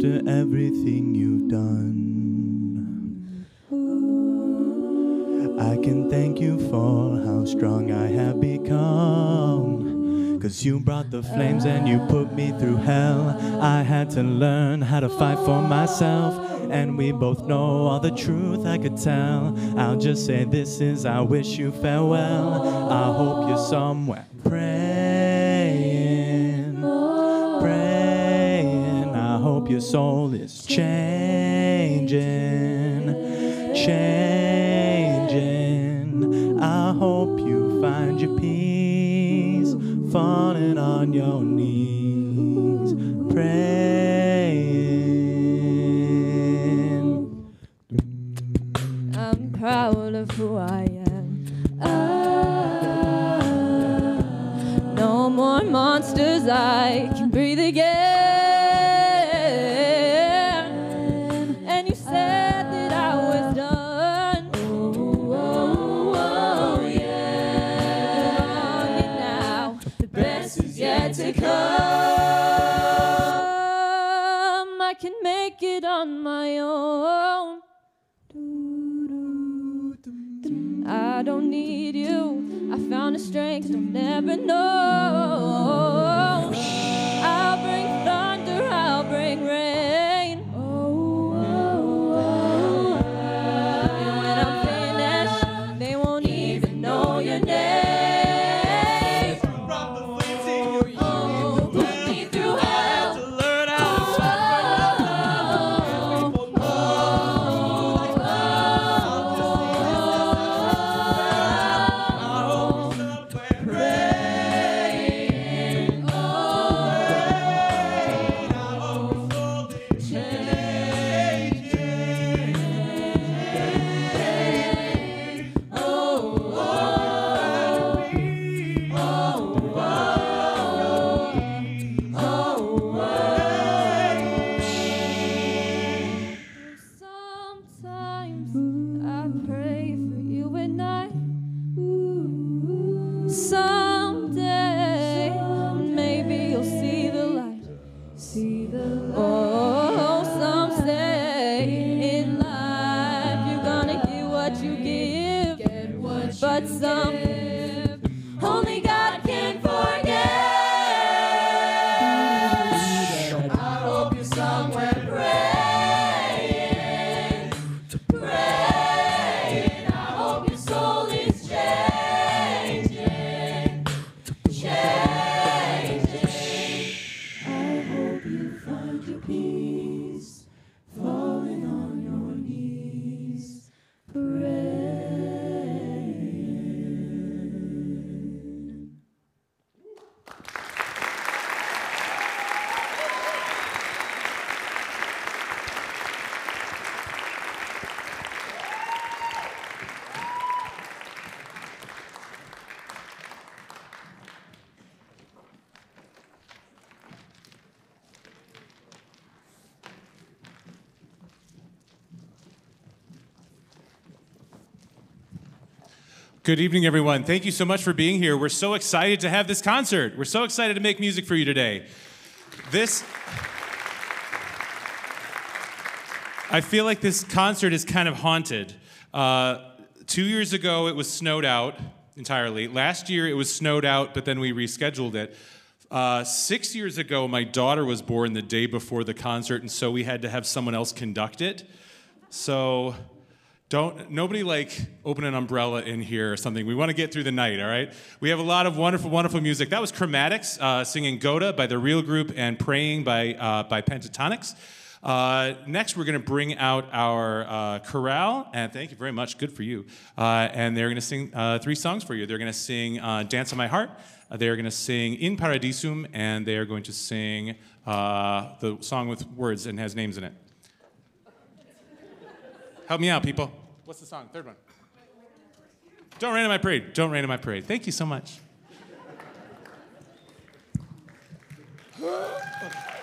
after everything you've done, I can thank you for how strong I have become. Cause you brought the flames and you put me through hell. I had to learn how to fight for myself. And we both know all the truth I could tell. I'll just say this is I wish you farewell. I hope you're somewhere your soul is changing, changing. I hope you find your peace, falling on your knees, praying. I'm proud of who I am. Ah, no more monsters, I can breathe again. Strength I'll never know. You're somewhere Good evening, everyone. Thank you so much for being here. We're so excited to have this concert. We're so excited to make music for you today. This. I feel like this concert is kind of haunted. Uh, two years ago, it was snowed out entirely. Last year, it was snowed out, but then we rescheduled it. Uh, six years ago, my daughter was born the day before the concert, and so we had to have someone else conduct it. So don't nobody like open an umbrella in here or something. We want to get through the night, all right? We have a lot of wonderful, wonderful music. That was Chromatics uh, singing Gota by the Real Group and Praying by uh, by Pentatonix. Uh, next, we're going to bring out our uh, chorale, and thank you very much. Good for you. Uh, and they're going to sing uh, three songs for you. They're going to sing "Dance on My Heart." They're going to sing "In Paradisum," and they are going to sing the song with words and has names in it. Help me out, people. What's the song? Third one. Don't rain on my parade. Don't rain on my parade. Thank you so much.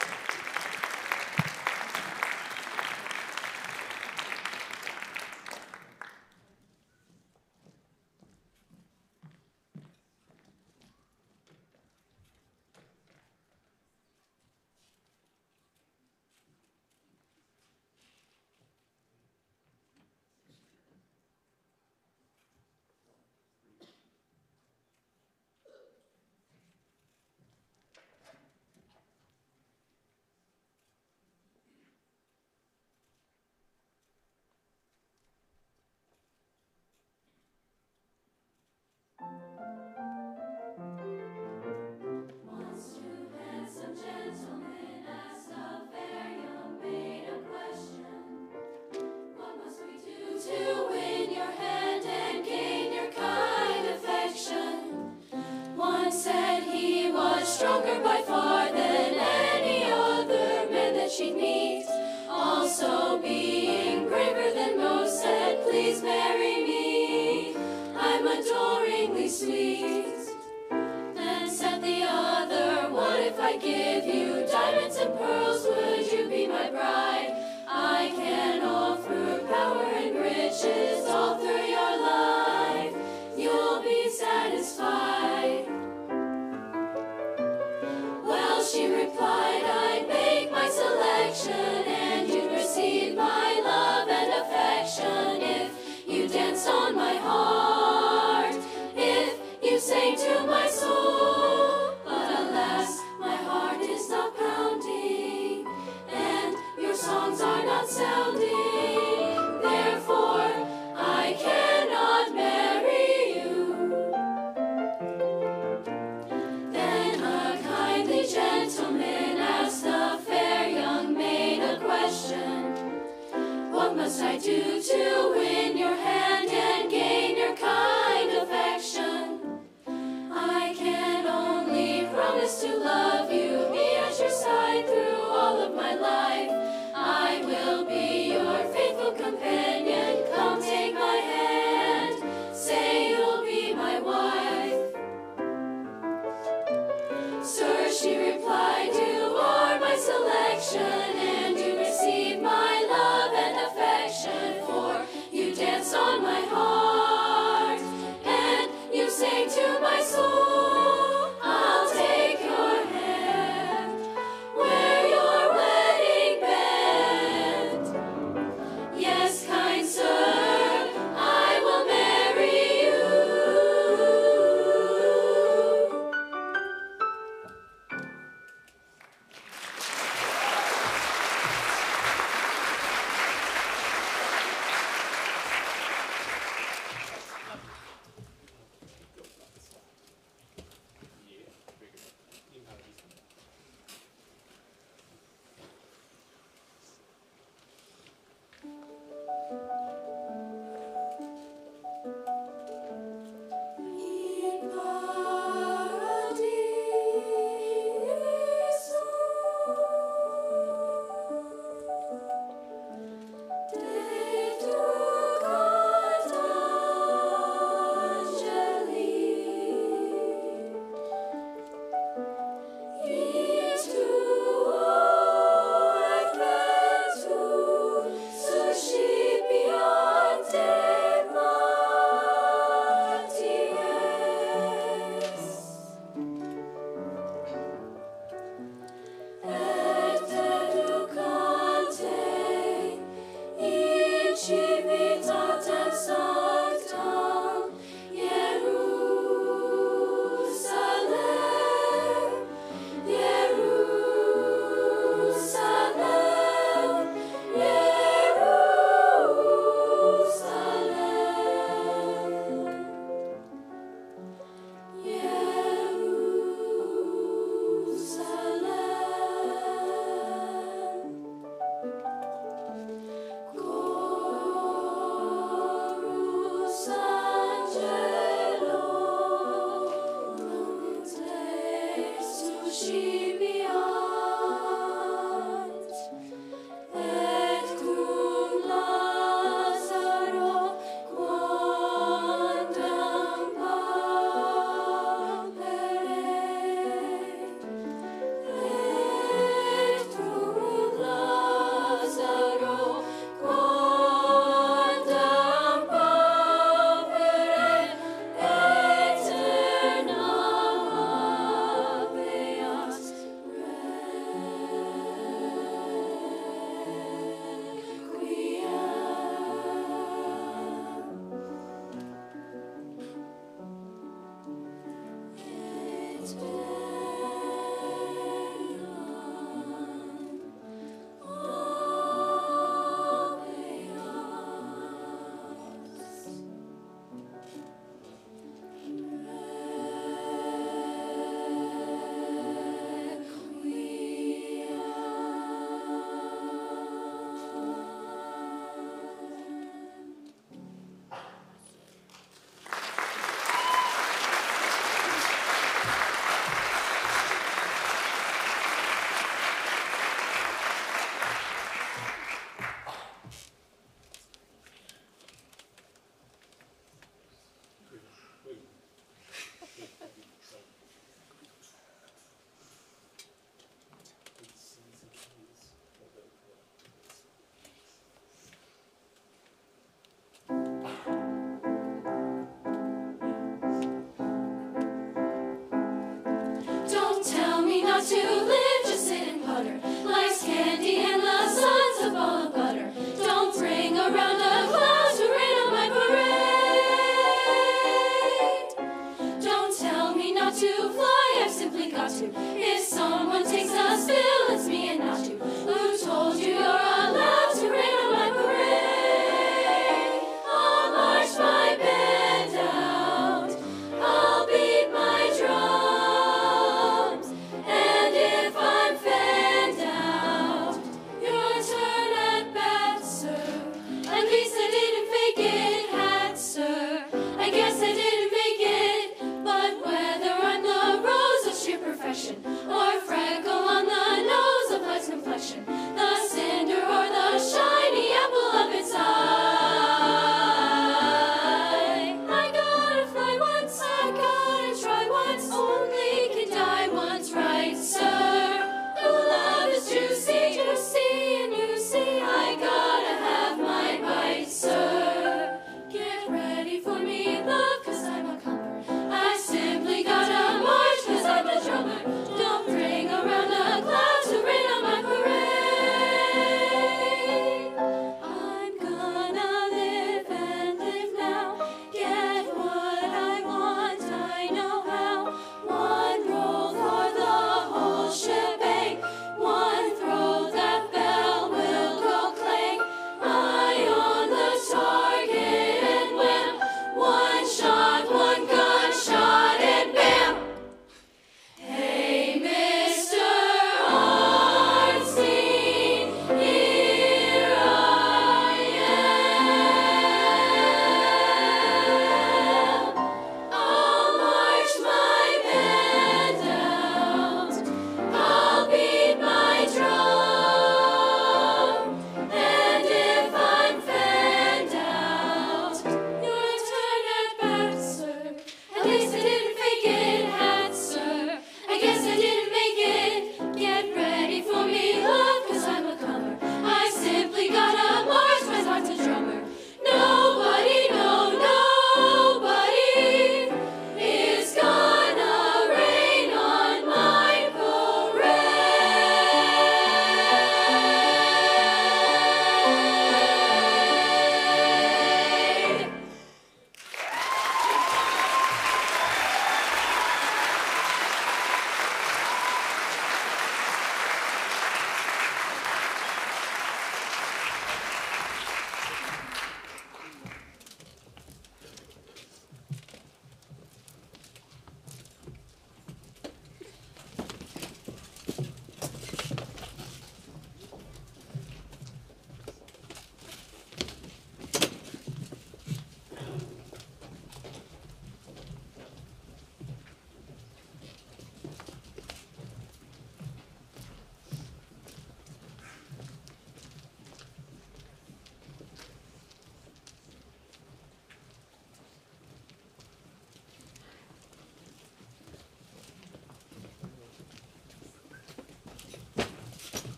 to live,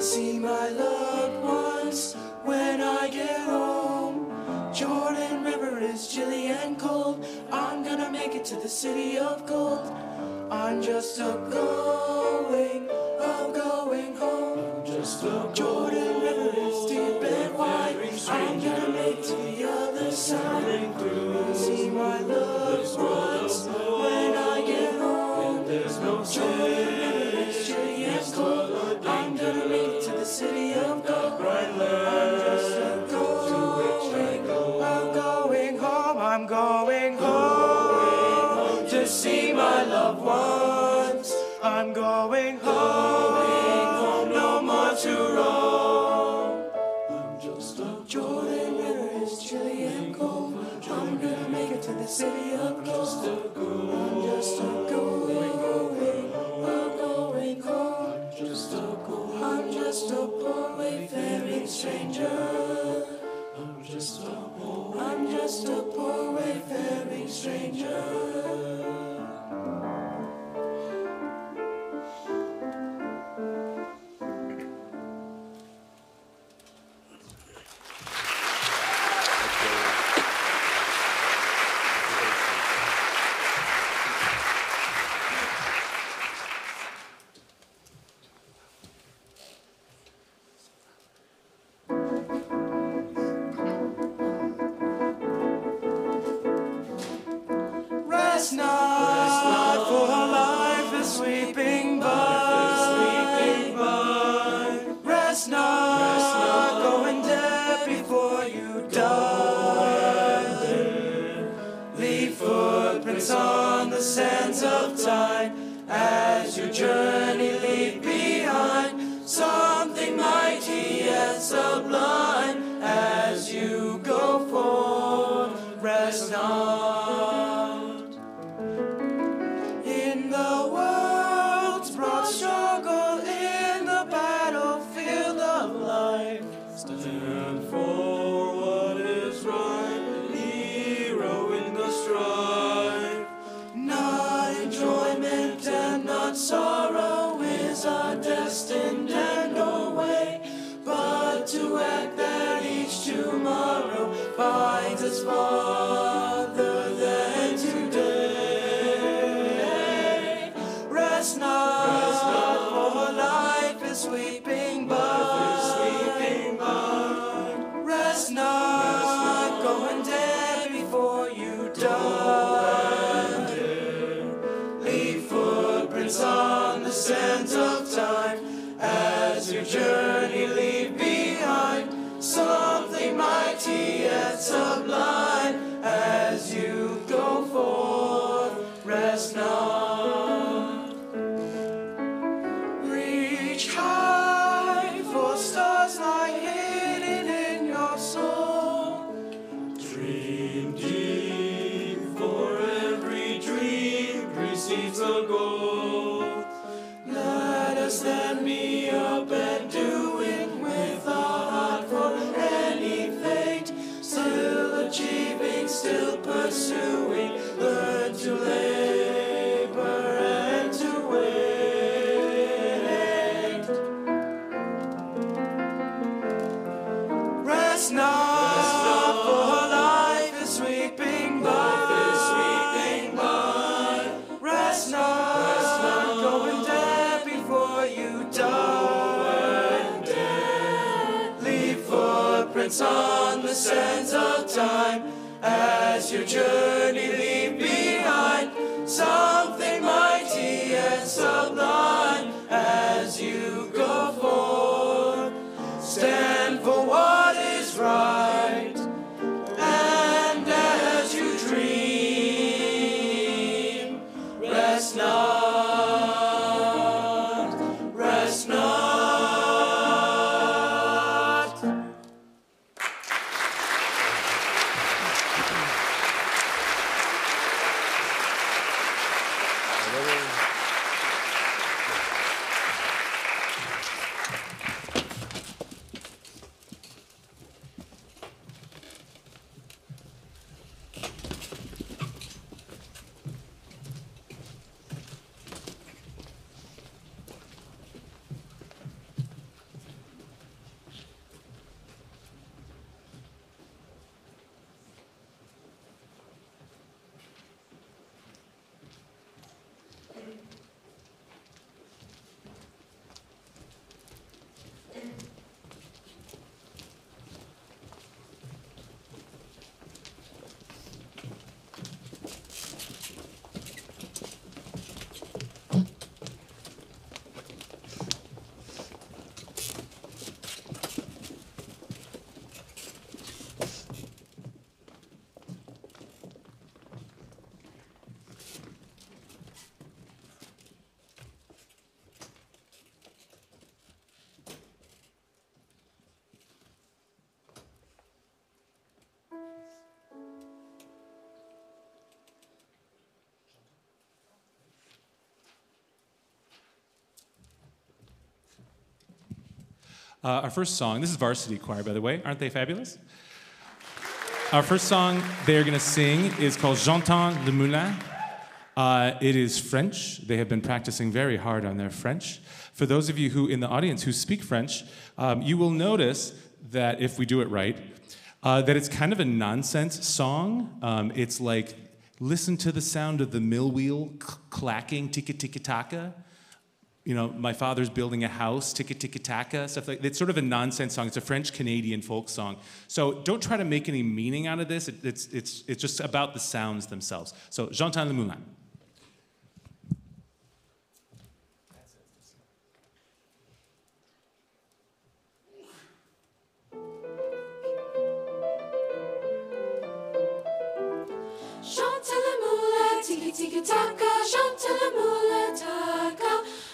I see my loved ones when I get home. Jordan River is chilly and cold. I'm gonna make it to the city of gold. I'm just a going, I'm going home. I'm just a Jordan River is deep and wide. I'm gonna make it to the other side. I see my loved ones when I get home. And there's no Jordan as your journey leave behind something mighty and sublime as you go forth. Stand Uh, our first song, this is Varsity Choir, by the way. Aren't they fabulous? Our first song they are going to sing is called J'entends le moulin. Uh, it is French. They have been practicing very hard on their French. For those of you who in the audience who speak French, um, you will notice that if we do it right, uh, that it's kind of a nonsense song. Um, it's like listen to the sound of the mill wheel clacking, ticka ticka taka you know, my father's building a house, ticka ticka taka, stuff like that. It's sort of a nonsense song. It's a French Canadian folk song. So don't try to make any meaning out of this. It, it's, it's, it's just about the sounds themselves. So, J'entends le moulin. Chante taka, chante taka.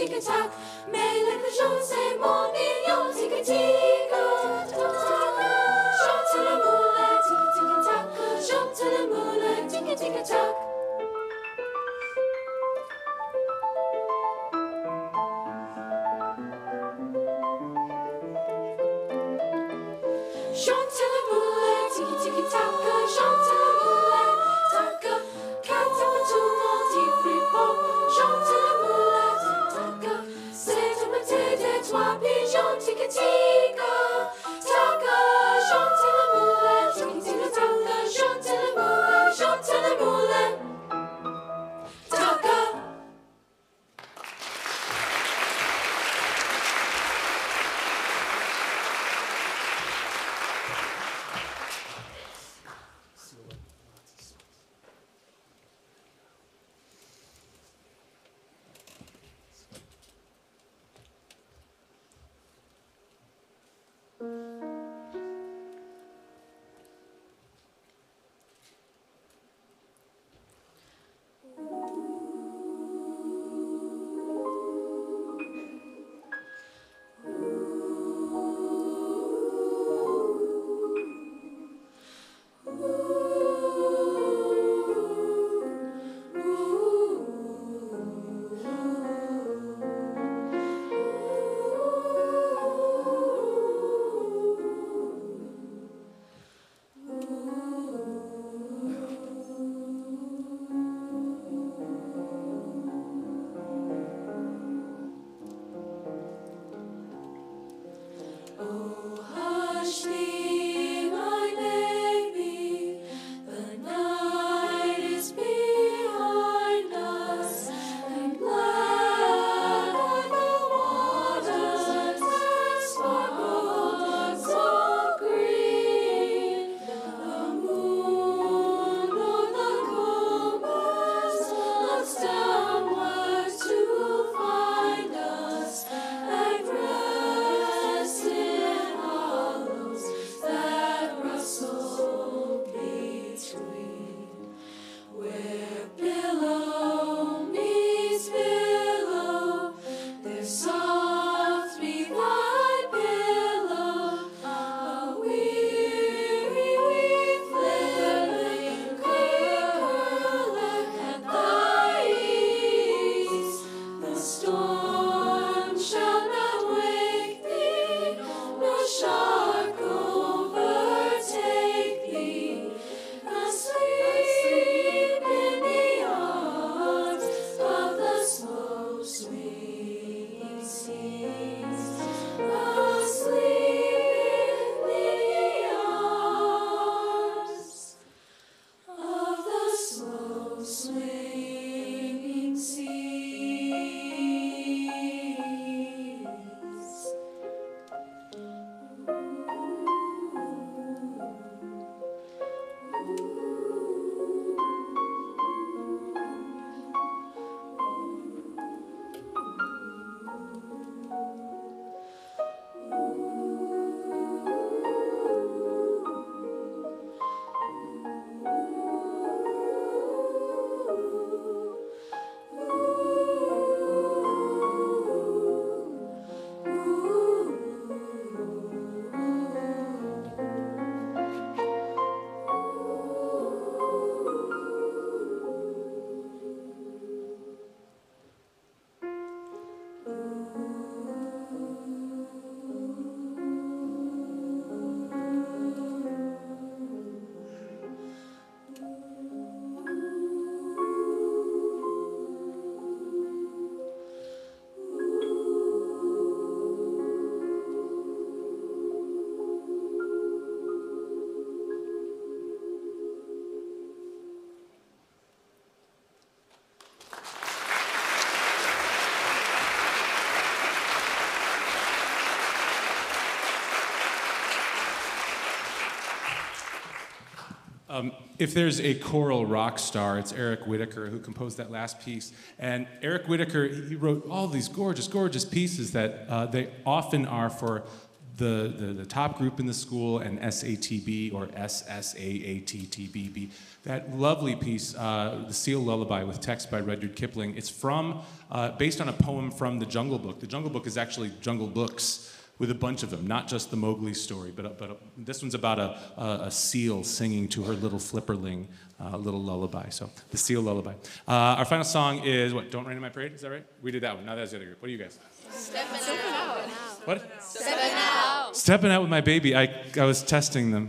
tiki tiki tac. Mais les pigeons c'est mon mignon, tiki tiki taka. Chante le moulin, tiki tiki taka, chante le moulin, tiki tiki tac. Mon petit fripon, chante if there's a choral rock star, it's Eric Whitacre who composed that last piece. And Eric Whitacre, he wrote all these gorgeous, gorgeous pieces that uh, they often are for the, the, the top group in the school and SATB or SSAATTBB. That lovely piece, uh, The Seal Lullaby, with text by Rudyard Kipling. It's from, uh, based on a poem from the Jungle Book. The Jungle Book is actually Jungle Books with a bunch of them, not just the Mowgli story, but, but this one's about a, a, a seal singing to her little flipperling uh, little lullaby. So, the seal lullaby. Uh, our final song is what? Don't Rain in My Parade? Is that right? We did that one. Now that's the other group. What do you guys? Stepping out. What? Stepping out. Stepping out with my baby. I, I was testing them.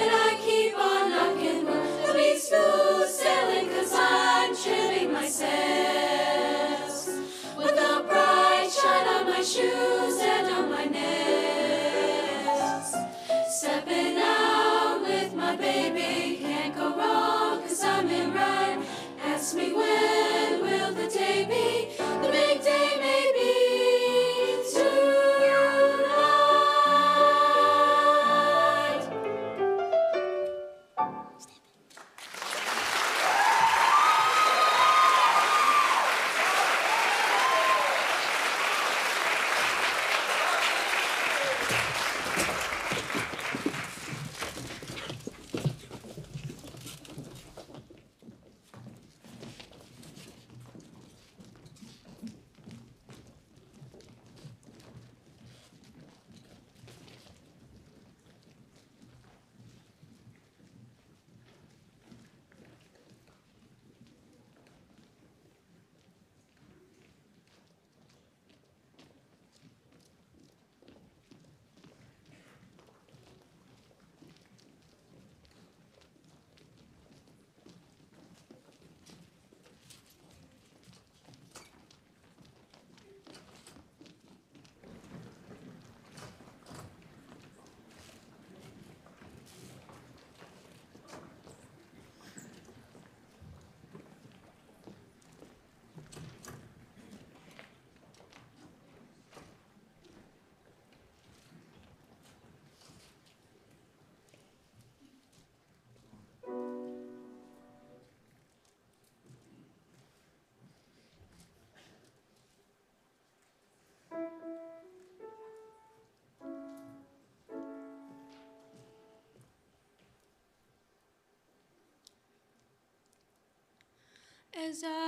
And I keep on knocking. The beats go sailing Cause I'm trimming myself. sails With the bright shine on my shoes and on my nails Stepping out with my baby Can't go wrong cause I'm in right. Ask me when. as I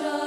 hard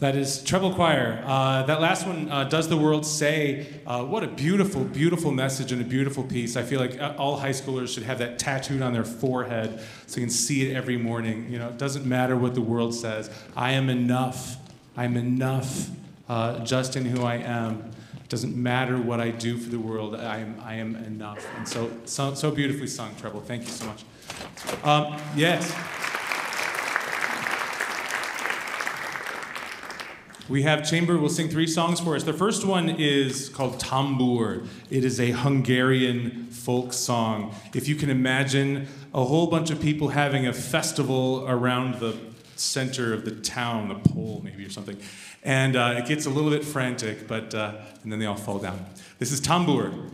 That is Treble Choir. Uh, that last one, uh, Does the World Say? Uh, what a beautiful, beautiful message and a beautiful piece. I feel like uh, all high schoolers should have that tattooed on their forehead so you can see it every morning. You know, it doesn't matter what the world says. I am enough. I'm enough uh, just in who I am. It doesn't matter what I do for the world. I am, I am enough. And so, so, so beautifully sung, Treble. Thank you so much. Um, yes. We have Chamber will sing three songs for us. The first one is called Tambur. It is a Hungarian folk song. If you can imagine a whole bunch of people having a festival around the center of the town, the pole maybe or something, and uh, it gets a little bit frantic, but uh, and then they all fall down. This is Tambur.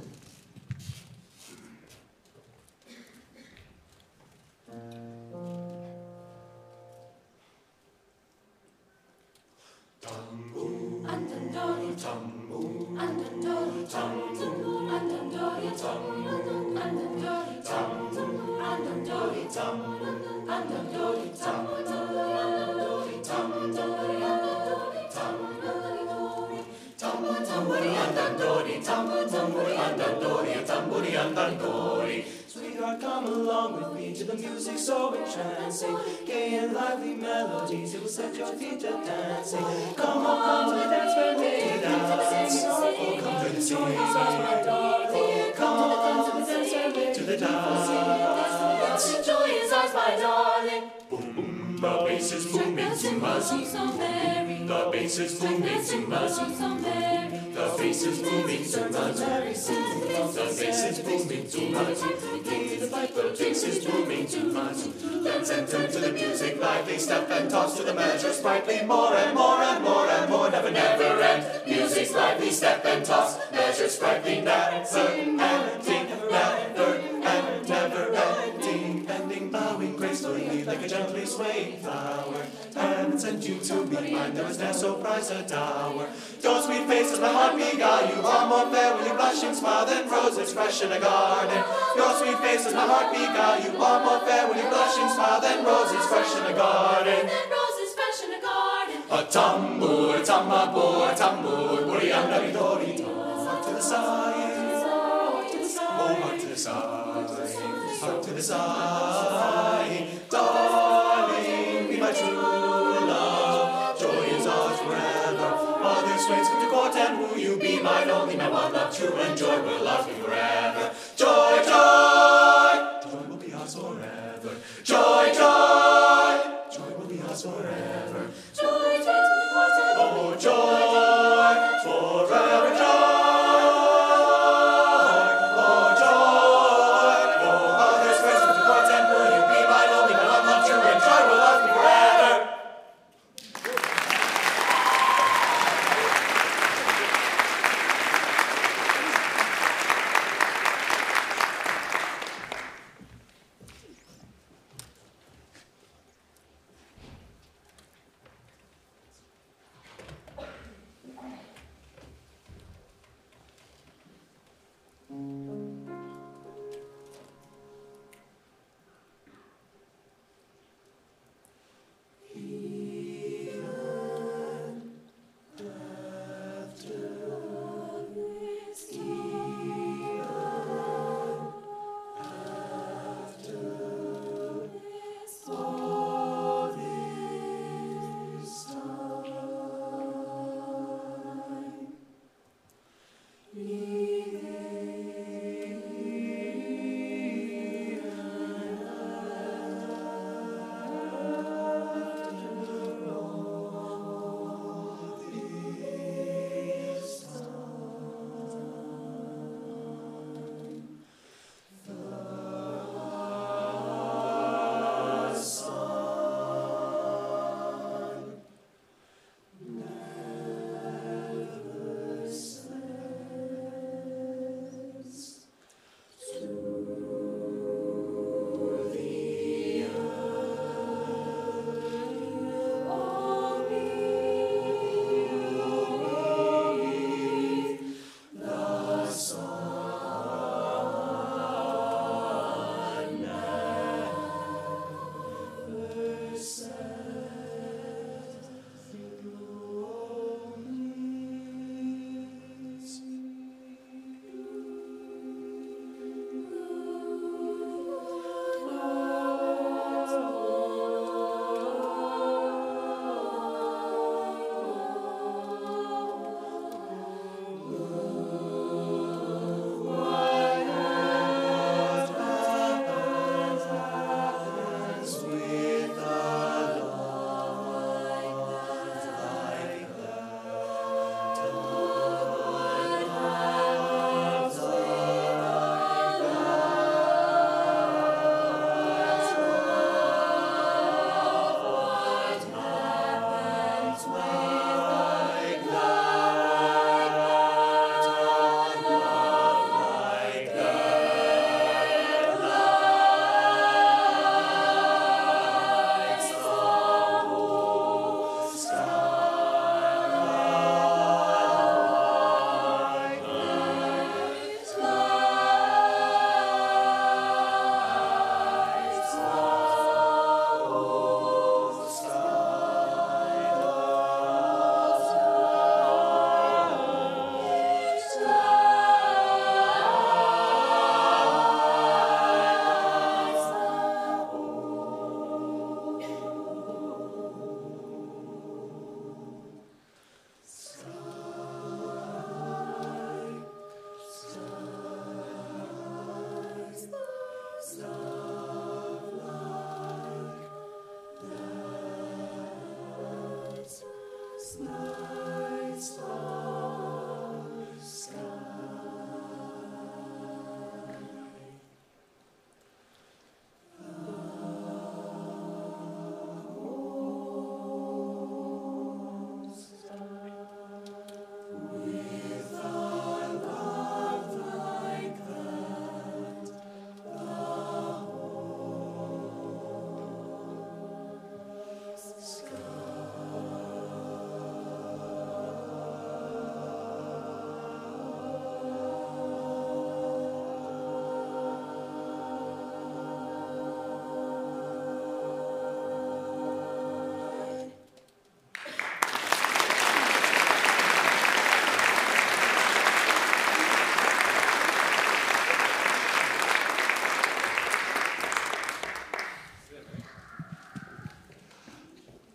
So entrancing. Gay and lively melodies, it will set your feet to dancing. Come on, come to the dance where we dance. Oh, come to the sea. Come on, to the dance where we to the dance. Joy is ours, my darling. The bass is booming, zumba. So merry. The bass is booming, zumba. So merry. The bass is booming, zumba. The bass is booming, zumba, zoom. The bass is booming, zumba. Dance and turn to the music, lively step and toss to the measure, sprightly, more and more and more and more, never, never end. Music's lively step and toss, measure, sprightly, never ending, never and never ending, swaying flower. Heaven sent you to be mine, there was ne'er so price a dower. Your sweet face is my heart beguile, you are more fair with your blushing smile than roses fresh in a garden. Your sweet face is my heart beguile, you are more fair with your blushing smile than roses fresh in a garden. And roses fresh in a garden. A tambur, tambur, tambur, burianda vidori, heart to the side, heart to the side, oh heart to the side, heart to the side, swains come to court and woo you, be mine only, my one love, true and joy will last me forever.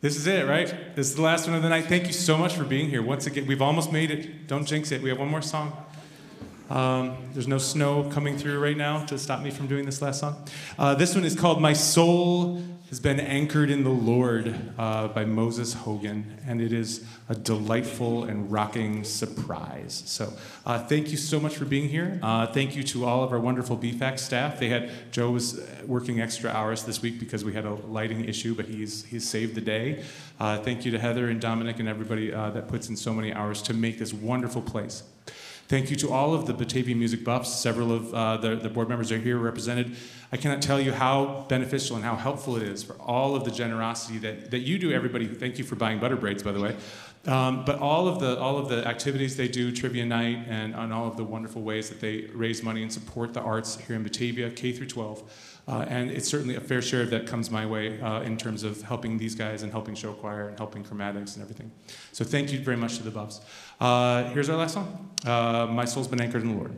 This is it, right? This is the last one of the night. Thank you so much for being here. Once again, we've almost made it. Don't jinx it. We have one more song. Um, there's no snow coming through right now to stop me from doing this last song. Uh, this one is called My Soul Has Been Anchored in the Lord uh, by Moses Hogan, and it is a delightful and rocking surprise. So, uh, thank you so much for being here. Uh, thank you to all of our wonderful BFAC staff. They had Joe was uh, working extra hours this week because we had a lighting issue, but he's he's saved the day. Uh, thank you to Heather and Dominic and everybody uh, that puts in so many hours to make this wonderful place. Thank you to all of the Batavian music buffs. Several of uh, the, the board members are here represented. I cannot tell you how beneficial and how helpful it is for all of the generosity that, that you do, everybody. Thank you for buying butter braids, by the way. Um, but all of the all of the activities they do, trivia night, and, and all of the wonderful ways that they raise money and support the arts here in Batavia, K through 12. Uh, and it's certainly a fair share of that comes my way uh, in terms of helping these guys and helping show choir and helping chromatics and everything. So thank you very much to the Buffs. Uh, here's our last song. Uh, my soul's been anchored in the Lord.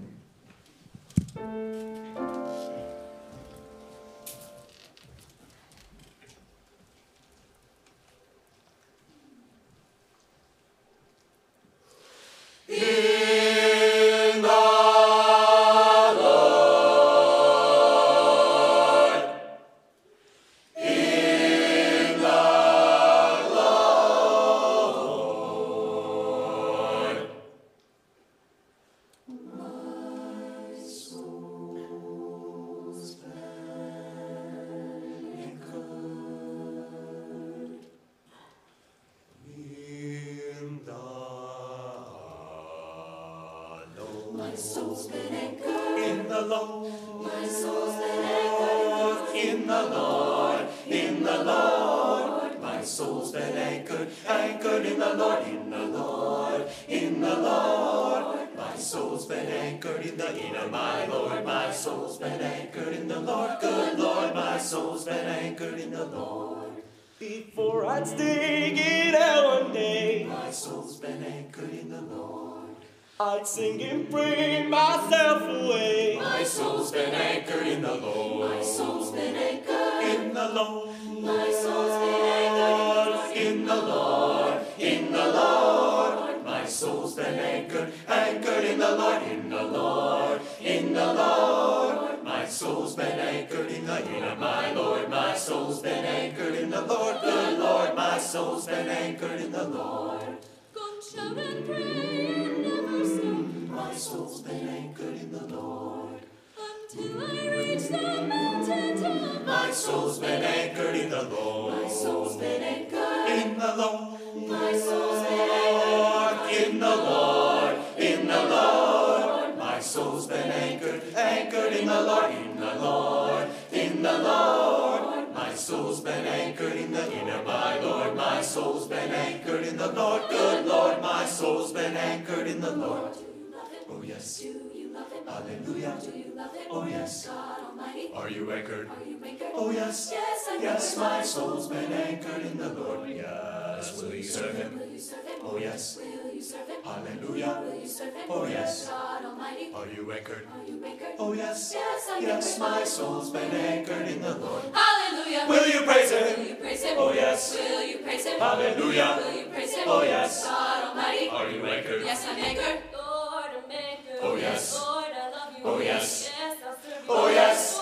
The inner my Lord. My soul's been anchored in the Lord. Good Lord. My soul's been anchored in the Lord. Come shout and pray and never stop My soul's been anchored in the Lord. until I reach the mountain top. My soul's been anchored in the Lord. My soul's been anchored. in the Lord. My soul's been anchored. In the Lord, in the Lord. My soul's been anchored, anchored in the Lord. In the Lord, in the Lord. My soul's been anchored in the inner my Lord. My soul's been anchored in the Lord. Good Lord, my soul's been anchored in the Lord. Oh yes, love him? hallelujah. Do you love him? Oh yes. God Almighty. Are you anchored? Are you anchored? Oh yes, Yes, yes, my soul's been anchored in the Lord. Yes, will you serve him? Will you serve him? Oh yes, Will you serve him? hallelujah. Will you serve him? Oh, yes. God Almighty. Are you anchored? Are you anchored? Oh yes, Yes, yes, my soul's been anchored in the Lord. Hallelujah. Will you praise Him? Will you praise him? Oh, yes. Will you praise him? Hallelujah. Will you praise him? Oh, yes. God Almighty. Are you anchored? Yes, I'm anchored. Oh, oh yes. Oh yes. Oh yes.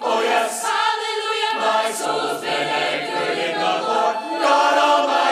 Oh yes. Hallelujah, my soul's been anchored in the Lord, God Almighty.